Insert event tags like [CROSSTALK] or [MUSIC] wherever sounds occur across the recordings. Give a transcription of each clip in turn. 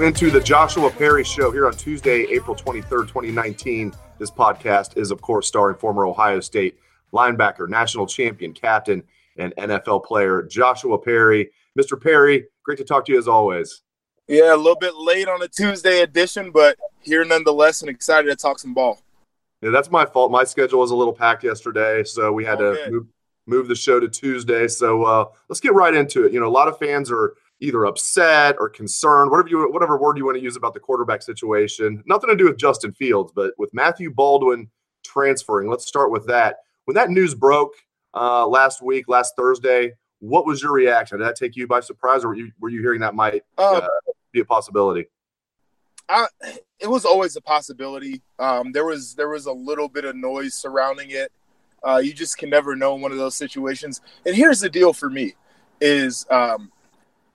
Welcome into the Joshua Perry Show here on Tuesday, April 23rd, 2019. This podcast is, of course, starring former Ohio State linebacker, national champion, captain, and NFL player Joshua Perry. Mr. Perry, great to talk to you as always. Yeah, a little bit late on a Tuesday edition, but here nonetheless and excited to talk some ball. Yeah, that's my fault. My schedule was a little packed yesterday, so we had to move, move, the show to Tuesday. So uh, let's get right into it. You know, a lot of fans are either upset or concerned, whatever you whatever word you want to use about the quarterback situation. Nothing to do with Justin Fields, but with Matthew Baldwin transferring. Let's start with that. When that news broke uh, last week, last Thursday, what was your reaction? Did that take you by surprise, or were you were you hearing that might uh, uh, be a possibility? I, it was always a possibility. Um, there was there was a little bit of noise surrounding it. Uh, you just can never know in one of those situations. And here's the deal for me: is um,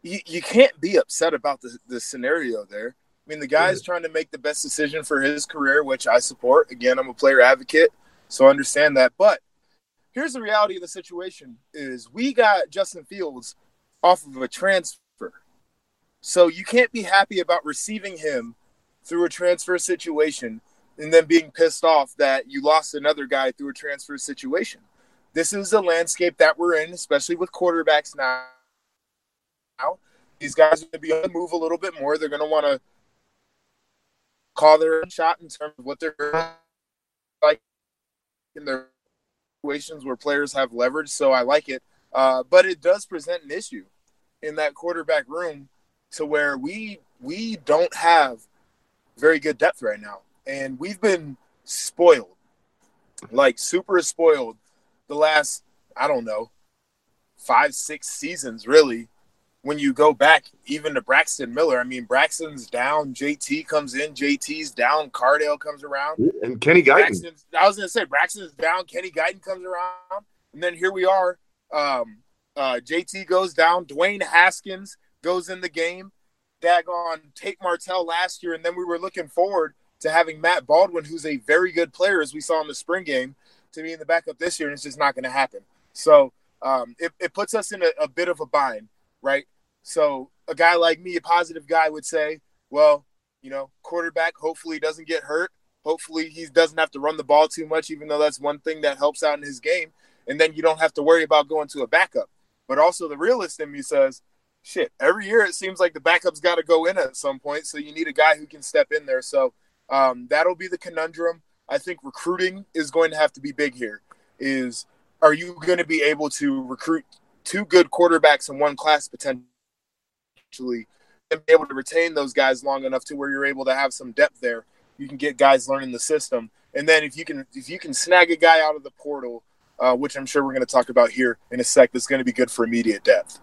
you, you can't be upset about the, the scenario there. I mean, the guy is trying to make the best decision for his career, which I support. Again, I'm a player advocate, so I understand that. But here's the reality of the situation: is we got Justin Fields off of a transfer, so you can't be happy about receiving him through a transfer situation and then being pissed off that you lost another guy through a transfer situation. This is the landscape that we're in, especially with quarterbacks now. These guys are going to be on the move a little bit more. They're going to want to call their shot in terms of what they're like in their situations where players have leverage. So I like it. Uh, but it does present an issue in that quarterback room to where we we don't have – very good depth right now. And we've been spoiled, like super spoiled the last, I don't know, five, six seasons, really. When you go back even to Braxton Miller, I mean, Braxton's down, JT comes in, JT's down, Cardale comes around. And Kenny Guiton. I was going to say, Braxton's down, Kenny Guiton comes around. And then here we are. Um, uh, JT goes down, Dwayne Haskins goes in the game daggone Tate Martell last year, and then we were looking forward to having Matt Baldwin, who's a very good player, as we saw in the spring game, to be in the backup this year, and it's just not going to happen. So um, it, it, puts us in a, a bit of a bind, right? So a guy like me, a positive guy, would say, well, you know, quarterback hopefully doesn't get hurt. Hopefully he doesn't have to run the ball too much, even though that's one thing that helps out in his game. And then you don't have to worry about going to a backup. But also the realist in me says, shit, every year it seems like the backup's got to go in at some point. So you need a guy who can step in there. So um, that'll be the conundrum. I think recruiting is going to have to be big here. Is are you going to be able to recruit two good quarterbacks in one class potentially and be able to retain those guys long enough to where you're able to have some depth there? You can get guys learning the system, and then if you can if you can snag a guy out of the portal, uh, which I'm sure we're going to talk about here in a sec, that's going to be good for immediate depth.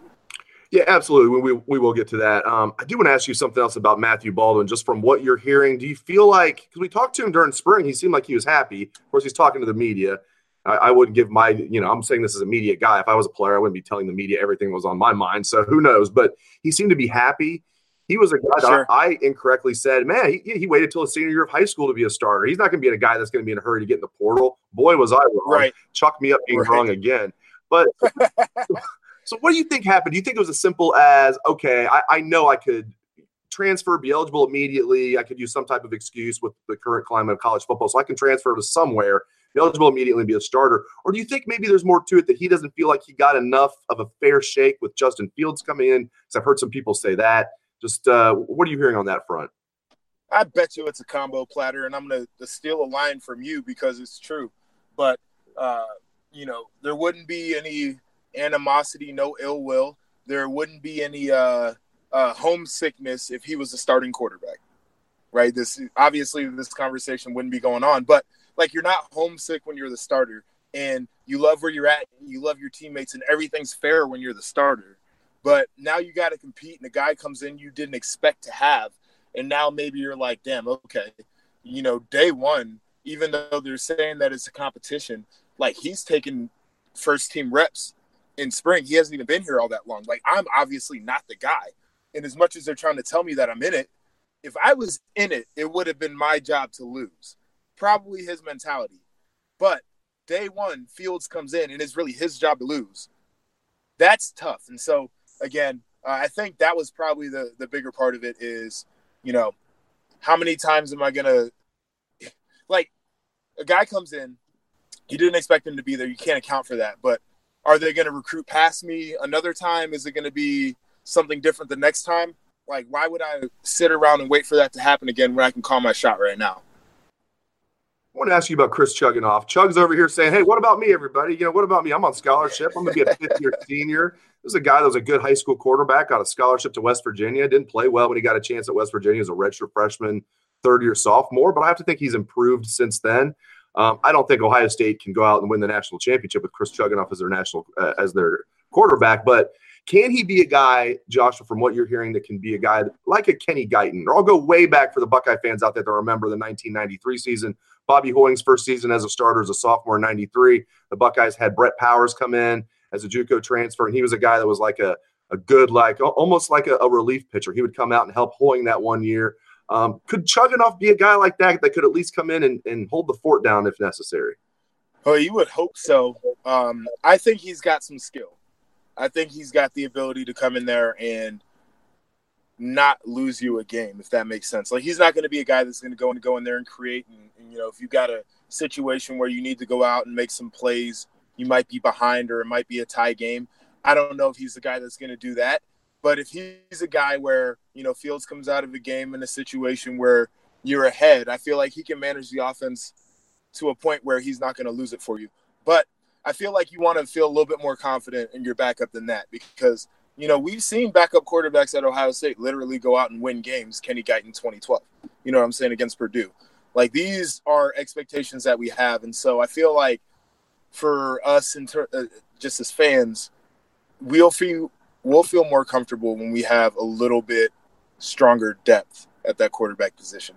Yeah, absolutely. We, we, will get to that. Um, I do want to ask you something else about Matthew Baldwin, just from what you're hearing. Do you feel like, because we talked to him during spring, he seemed like he was happy. Of course, he's talking to the media. I, I, wouldn't give my, you know, I'm saying this as a media guy. If I was a player, I wouldn't be telling the media everything that was on my mind. So who knows? But he seemed to be happy. He was a guy sure. I, I, incorrectly said, man, he, he waited till his senior year of high school to be a starter. He's not going to be a guy that's going to be in a hurry to get in the portal. Boy, was I wrong. Right. Chuck me up being right. wrong again. But [LAUGHS] So what do you think happened? Do you think it was as simple as, okay, I, I know I could transfer, be eligible immediately. I could use some type of excuse with the current climate of college football. So I can transfer to somewhere, eligible immediately and be a starter. Or do you think maybe there's more to it that he doesn't feel like he got enough of a fair shake with Justin Fields coming in? Because I've heard some people say that. Just uh, what are you hearing on that front? I bet you it's a combo platter, and I'm going to steal a line from you because it's true. But, uh, you know, there wouldn't be any animosity, no ill will. There wouldn't be any uh, uh, homesickness if he was a starting quarterback, right? This obviously this conversation wouldn't be going on, but like you're not homesick when you're the starter, and you love where you're at, you love your teammates, and everything's fair when you're the starter. But now you got to compete, and a guy comes in you didn't expect to have, and now maybe you're like, damn, okay, you know, day one, even though they're saying that it's a competition, like he's taking first team reps in spring. He hasn't even been here all that long. Like I'm obviously not the guy. And as much as they're trying to tell me that I'm in it, if I was in it, it would have been my job to lose. Probably his mentality. But day one, Fields comes in and it's really his job to lose. That's tough. And so again, uh, I think that was probably the the bigger part of it is you know, how many times am I gonna [LAUGHS] like a guy comes in, you didn't expect him to be there, you can't account for that. But are they gonna recruit past me another time? Is it gonna be something different the next time? Like, why would I sit around and wait for that to happen again when I can call my shot right now? I want to ask you about Chris Chugunov. Chug's over here saying, "Hey, what about me, everybody? You know, what about me? I'm on scholarship. I'm going to be a [LAUGHS] fifth year senior. This is a guy that was a good high school quarterback, got a scholarship to West Virginia. Didn't play well when he got a chance at West Virginia as a redshirt freshman, third year sophomore. But I have to think he's improved since then. Um, I don't think Ohio State can go out and win the national championship with Chris Chugunov as their national uh, as their quarterback. But can he be a guy, Joshua, from what you're hearing, that can be a guy like a Kenny Guiton? Or I'll go way back for the Buckeye fans out there that remember the 1993 season Bobby Hoying's first season as a starter as a sophomore in 93. The Buckeyes had Brett Powers come in as a Juco transfer, and he was a guy that was like a, a good, like almost like a, a relief pitcher. He would come out and help Hoying that one year. Um, could Chugunov be a guy like that that could at least come in and, and hold the fort down if necessary? Oh, you would hope so. Um, I think he's got some skill. I think he's got the ability to come in there and not lose you a game, if that makes sense. Like he's not going to be a guy that's going to go and go in there and create. And, and, you know, if you've got a situation where you need to go out and make some plays, you might be behind or it might be a tie game. I don't know if he's the guy that's going to do that. But if he's a guy where you know Fields comes out of a game in a situation where you're ahead, I feel like he can manage the offense to a point where he's not going to lose it for you. But I feel like you want to feel a little bit more confident in your backup than that because you know, we've seen backup quarterbacks at Ohio State literally go out and win games. Kenny Guiton 2012. You know what I'm saying against Purdue. Like these are expectations that we have, and so I feel like for us, in ter- uh, just as fans, we'll feel we'll feel more comfortable when we have a little bit stronger depth at that quarterback position.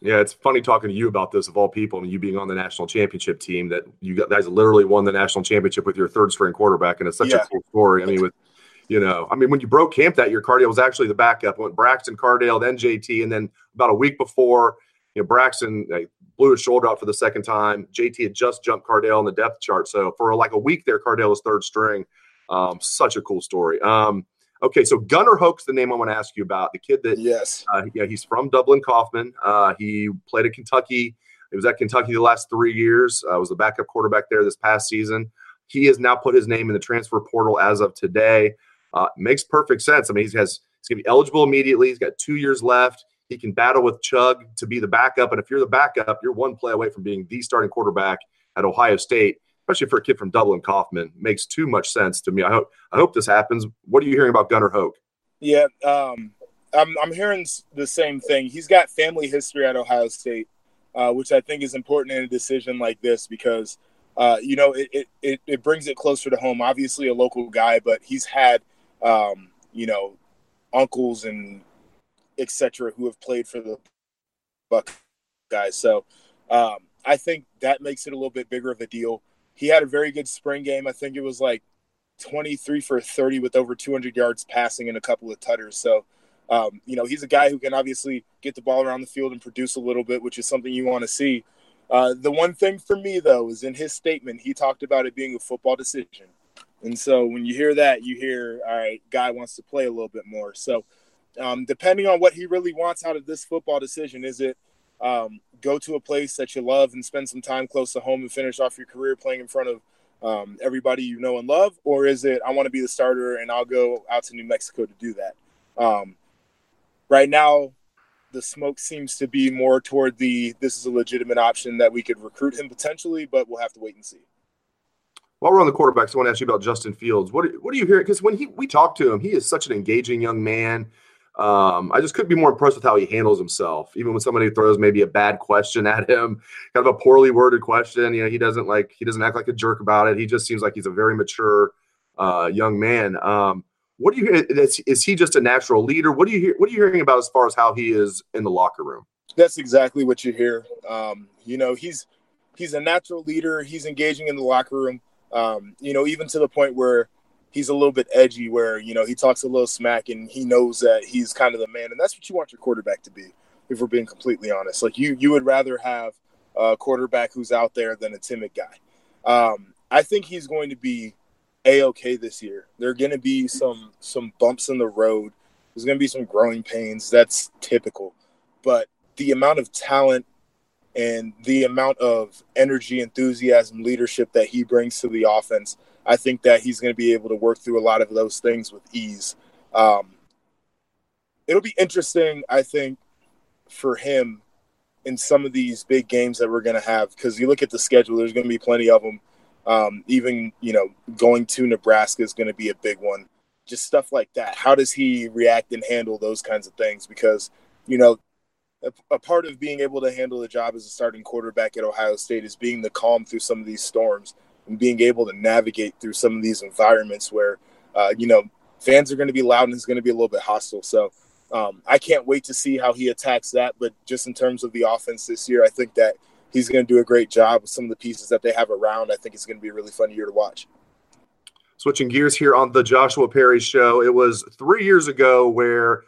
Yeah, it's funny talking to you about this of all people, and you being on the national championship team. That you guys literally won the national championship with your third string quarterback, and it's such yeah. a cool story. I mean, with you know, I mean, when you broke camp that year, Cardale was actually the backup. went Braxton, Cardale, then JT, and then about a week before, you know, Braxton uh, blew his shoulder out for the second time. JT had just jumped Cardale on the depth chart, so for like a week there, Cardale was third string. Um, such a cool story. Um, okay, so Gunnar Hoak's the name I want to ask you about. The kid that, yes, uh, yeah, he's from Dublin Coffman. Uh, he played at Kentucky. He was at Kentucky the last three years. Uh, was the backup quarterback there this past season. He has now put his name in the transfer portal as of today. Uh, makes perfect sense. I mean, he has he's going to be eligible immediately. He's got two years left. He can battle with Chug to be the backup. And if you're the backup, you're one play away from being the starting quarterback at Ohio State, especially for a kid from Dublin Coffman, Makes too much sense to me. I hope I hope this happens. What are you hearing about Gunnar Hoak? Yeah, um, I'm I'm hearing the same thing. He's got family history at Ohio State, uh, which I think is important in a decision like this because uh, you know it, it it brings it closer to home. Obviously, a local guy, but he's had – um, you know, uncles and etc. who have played for the Buckeyes. So um, I think that makes it a little bit bigger of a deal. He had a very good spring game. I think it was like 23 for 30 with over 200 yards passing and a couple of tutters. So, um, you know, he's a guy who can obviously get the ball around the field and produce a little bit, which is something you want to see. Uh, the one thing for me, though, is in his statement, he talked about it being a football decision. And so when you hear that, you hear, all right, guy wants to play a little bit more. So um, depending on what he really wants out of this football decision, is it um, go to a place that you love and spend some time close to home and finish off your career playing in front of um, everybody you know and love, or is it I want to be the starter and I'll go out to New Mexico to do that? Um, right now, the smoke seems to be more toward the this is a legitimate option that we could recruit him potentially, but we'll have to wait and see. While we're on the quarterbacks, I want to ask you about Justin Fields. What what do you hear? Because when he we talk to him, he is such an engaging young man. Um, I just couldn't be more impressed with how he handles himself, even when somebody throws maybe a bad question [LAUGHS] at him, kind of a poorly worded question. You know, he doesn't like he doesn't act like a jerk about it. He just seems like he's a very mature uh, young man. Um, what do you? Is, is he just a natural leader? What do you hear? What are you hearing about as far as how he is in the locker room? That's exactly what you hear. Um, you know, he's he's a natural leader. He's engaging in the locker room. Um, you know, even to the point where he's a little bit edgy, where you know he talks a little smack and he knows that he's kind of the man, and that's what you want your quarterback to be. If we're being completely honest, like you, you would rather have a quarterback who's out there than a timid guy. Um, I think he's going to be a okay this year. There are going to be some some bumps in the road There's going to be some growing pains. That's typical. But the amount of talent and the amount of energy, enthusiasm, leadership that he brings to the offense, I think that he's going to be able to work through a lot of those things with ease. Um, it'll be interesting, I think, for him in some of these big games that we're going to have because you look at the schedule, there's going to be plenty of them. Um, even you know, going to Nebraska is going to be a big one. Just stuff like that. How does he react and handle those kinds of things? Because you know, a, a, part of being able to handle the job as a starting quarterback at Ohio State is being the calm through some of these storms and being able to navigate through some of these environments where, uh, you know, fans are going to be loud and it's going to be a little bit hostile. So um, I can't wait to see how he attacks that. But just in terms of the offense this year, I think that he's going to do a great job with some of the pieces that they have around. I think it's going to be a really fun year to watch. Switching gears here on the Joshua Perry show. It was three years ago where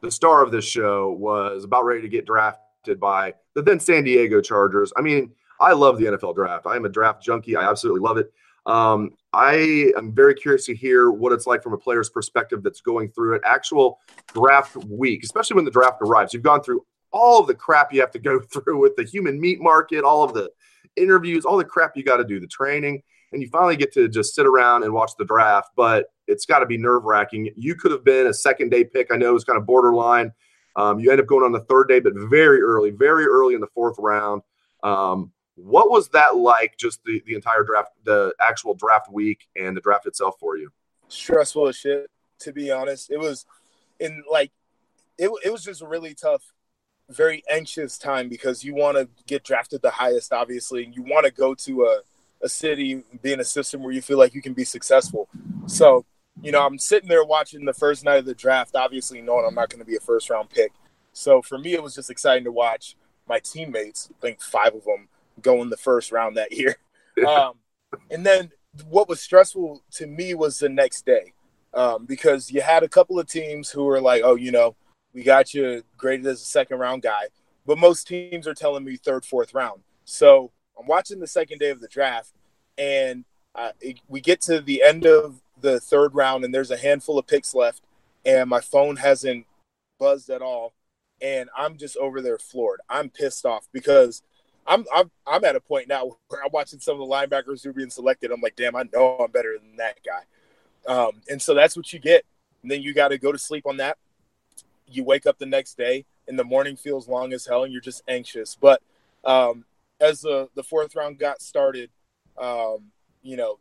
the star of this show was about ready to get drafted by the then San Diego Chargers. I mean, I love the NFL draft. I am a draft junkie. I absolutely love it. Um, I am very curious to hear what it's like from a player's perspective that's going through an actual draft week, especially when the draft arrives. You've gone through all of the crap you have to go [LAUGHS] through with the human meat market, all of the interviews, all the crap you got to do, the training, and you finally get to just sit around and watch the draft. But it's got to be nerve wracking. You could have been a second day pick. I know it was kind of borderline. Um, you end up going on the third day, but very early, very early in the fourth round. Um, what was that like? Just the the entire draft, the actual draft week, and the draft itself for you? Stressful as shit. To be honest, it was in like it. It was just a really tough, very anxious time because you want to get drafted the highest, obviously, and you want to go to a a city, be in a system where you feel like you can be successful. So, you know, I'm sitting there watching the first night of the draft, obviously knowing I'm not going to be a first round pick. So for me, it was just exciting to watch my teammates, I think five of them, go in the first round that year. [LAUGHS] Um, and then what was stressful to me was the next day um, because you had a couple of teams who were like, oh, you know, we got you graded as a second round guy. But most teams are telling me third, fourth round. So I'm watching the second day of the draft, and uh, it, we get to the end of the third round, and there's a handful of picks left, and my phone hasn't buzzed at all, and I'm just over there floored. I'm pissed off because I'm I'm I'm at a point now where I'm watching some of the linebackers who are being selected. I'm like, damn, I know I'm better than that guy, um, and so that's what you get. And then you got to go to sleep on that. You wake up the next day, and the morning feels long as hell, and you're just anxious. But um, as the the fourth round got started, um, you know,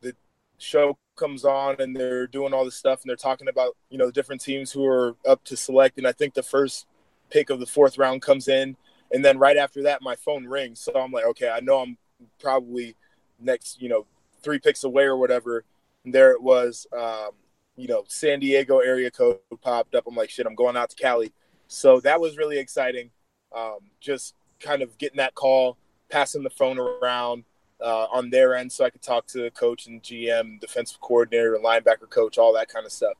the show comes on and they're doing all this stuff and they're talking about you know the different teams who are up to select. And I think the first pick of the fourth round comes in, and then right after that, my phone rings. So I'm like, okay, I know I'm probably next, you know, three picks away or whatever. And there it was. Um, you know, San Diego area code popped up. I'm like, shit, I'm going out to Cali. So that was really exciting. Um, just kind of getting that call, passing the phone around uh, on their end so I could talk to the coach and GM, defensive coordinator, linebacker coach, all that kind of stuff.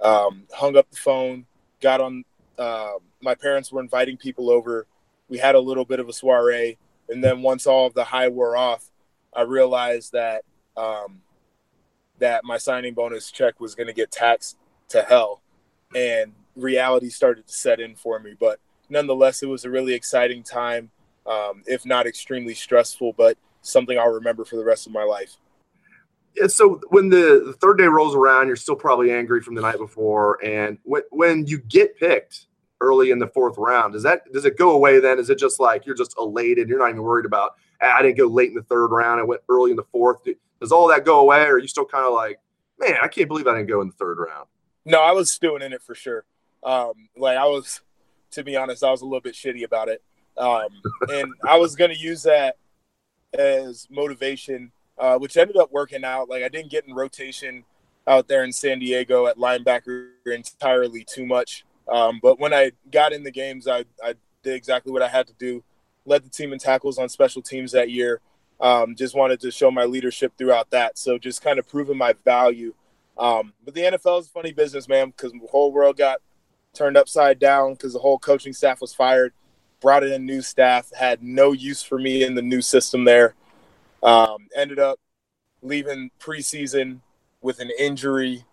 Um, hung up the phone, got on. Uh, my parents were inviting people over. We had a little bit of a soiree. And then once all of the high wore off, I realized that um, that my signing bonus check was going to get taxed to hell, and reality started to set in for me. But nonetheless, it was a really exciting time, um, if not extremely stressful, but something I'll remember for the rest of my life. Yeah, so when the, the third day rolls around, you're still probably angry from the night before, and when when you get picked early in the fourth round, does that does it go away? Then is it just like you're just elated? You're not even worried about ah, I didn't go late in the third round. I went early in the fourth. Does all that go away, or are you still kind of like, man, I can't believe I didn't go in the third round? No, I was still in it for sure. Um, like I was to be honest, I was a little bit shitty about it. Um, [LAUGHS] and I was going to use that as motivation, uh, which ended up working out. Like I didn't get in rotation out there in San Diego at linebacker entirely too much. Um, but when I got in the games, I, I did exactly what I had to do. Led the team in tackles on special teams that year. Um, just wanted to show my leadership throughout that. So just kind of proving my value. Um, but the NFL is a funny business, man, because the whole world got turned upside down because the whole coaching staff was fired. Brought in new staff, had no use for me in the new system there. Um, ended up leaving preseason with an injury.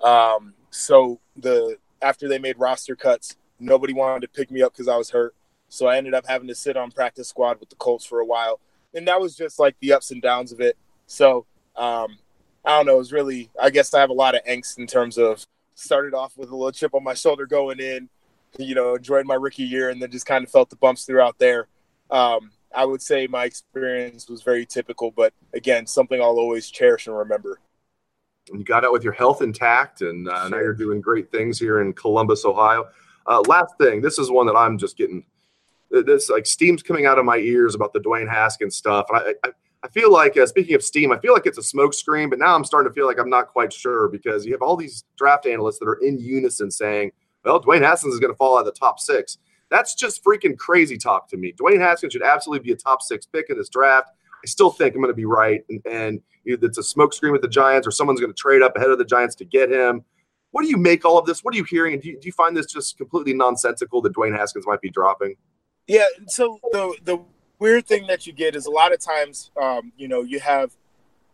Um, so the after they made roster cuts, nobody wanted to pick me up because I was hurt. So I ended up having to sit on practice squad with the Colts for a while, and that was just like the ups and downs of it. So um, I don't know. It was really, I guess, I have a lot of angst in terms of started off with a little chip on my shoulder going in, you know, enjoyed my rookie year, and then just kind of felt the bumps throughout there. Um, I would say my experience was very typical, but again, something I'll always cherish and remember. You got out with your health intact, and uh, sure. now you're doing great things here in Columbus, Ohio. Uh, last thing, this is one that I'm just getting this like steam's coming out of my ears about the Dwayne Haskins stuff. I, I, I feel like, uh, speaking of steam, I feel like it's a smokescreen, but now I'm starting to feel like I'm not quite sure because you have all these draft analysts that are in unison saying, well, Dwayne Haskins is going to fall out of the top six. That's just freaking crazy talk to me. Dwayne Haskins should absolutely be a top six pick in this draft. I still think I'm going to be right, and, and it's a smokescreen with the Giants, or someone's going to trade up ahead of the Giants to get him. What do you make all of this? What are you hearing? And do you, do you find this just completely nonsensical that Dwayne Haskins might be dropping? Yeah. So the the weird thing that you get is a lot of times, um, you know, you have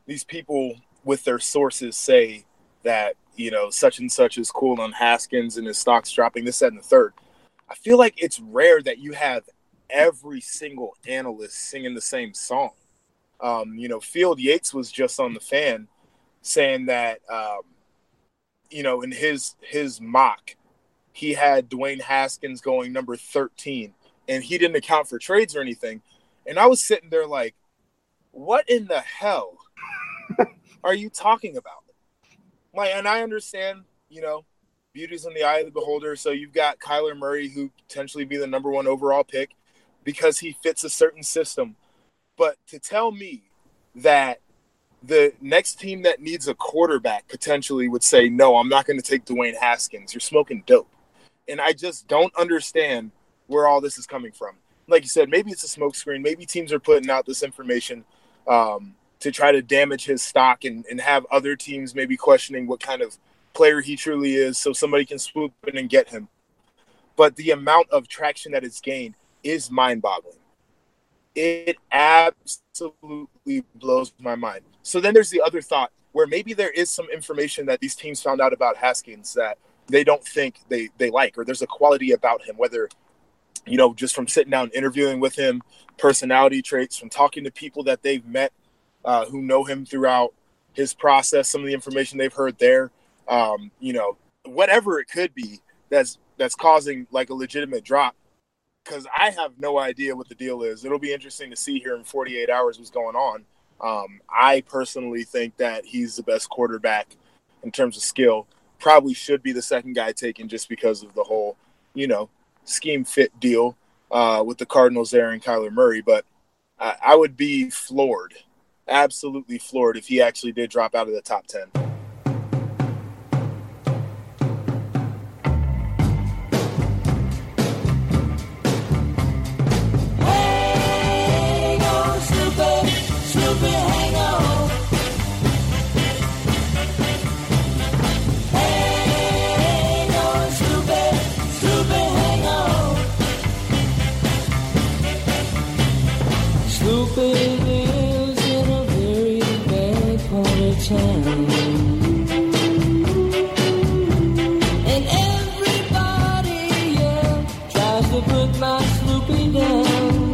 these people with their sources say that you know such and such is cool on Haskins and his stocks dropping this, that, and the third. I feel like it's rare that you have every single analyst singing the same song. Um, you know, Field Yates was just on the fan saying that um, you know in his his mock he had Dwayne Haskins going number 13 and he didn't account for trades or anything. And I was sitting there like, what in the hell [LAUGHS] are you talking about? Like, and I understand, you know, beauty's in the eye of the beholder. So you've got Kyler Murray, who potentially be the number one overall pick because he fits a certain system. But to tell me that the next team that needs a quarterback potentially would say, no, I'm not going to take Dwayne Haskins. You're smoking dope. And I just don't understand where all this is coming from. Like you said, maybe it's a smokescreen. Maybe teams are putting out this information um, to try to damage his stock and, and have other teams maybe questioning what kind of player he truly is so somebody can swoop in and get him. But the amount of traction that it's gained is mind boggling. It absolutely blows my mind. So then there's the other thought where maybe there is some information that these teams found out about Haskins that they don't think they, they like, or there's a quality about him, whether you know, just from sitting down interviewing with him, personality traits, from talking to people that they've met uh, who know him throughout his process, some of the information they've heard there, um, you know, whatever it could be that's that's causing like a legitimate drop. Because I have no idea what the deal is. It'll be interesting to see here in 48 hours what's going on. Um, I personally think that he's the best quarterback in terms of skill. Probably should be the second guy taken just because of the whole, you know, scheme fit deal uh, with the Cardinals there and Kyler Murray, but I, I would be floored, absolutely floored, if he actually did drop out of the top 10. looping down.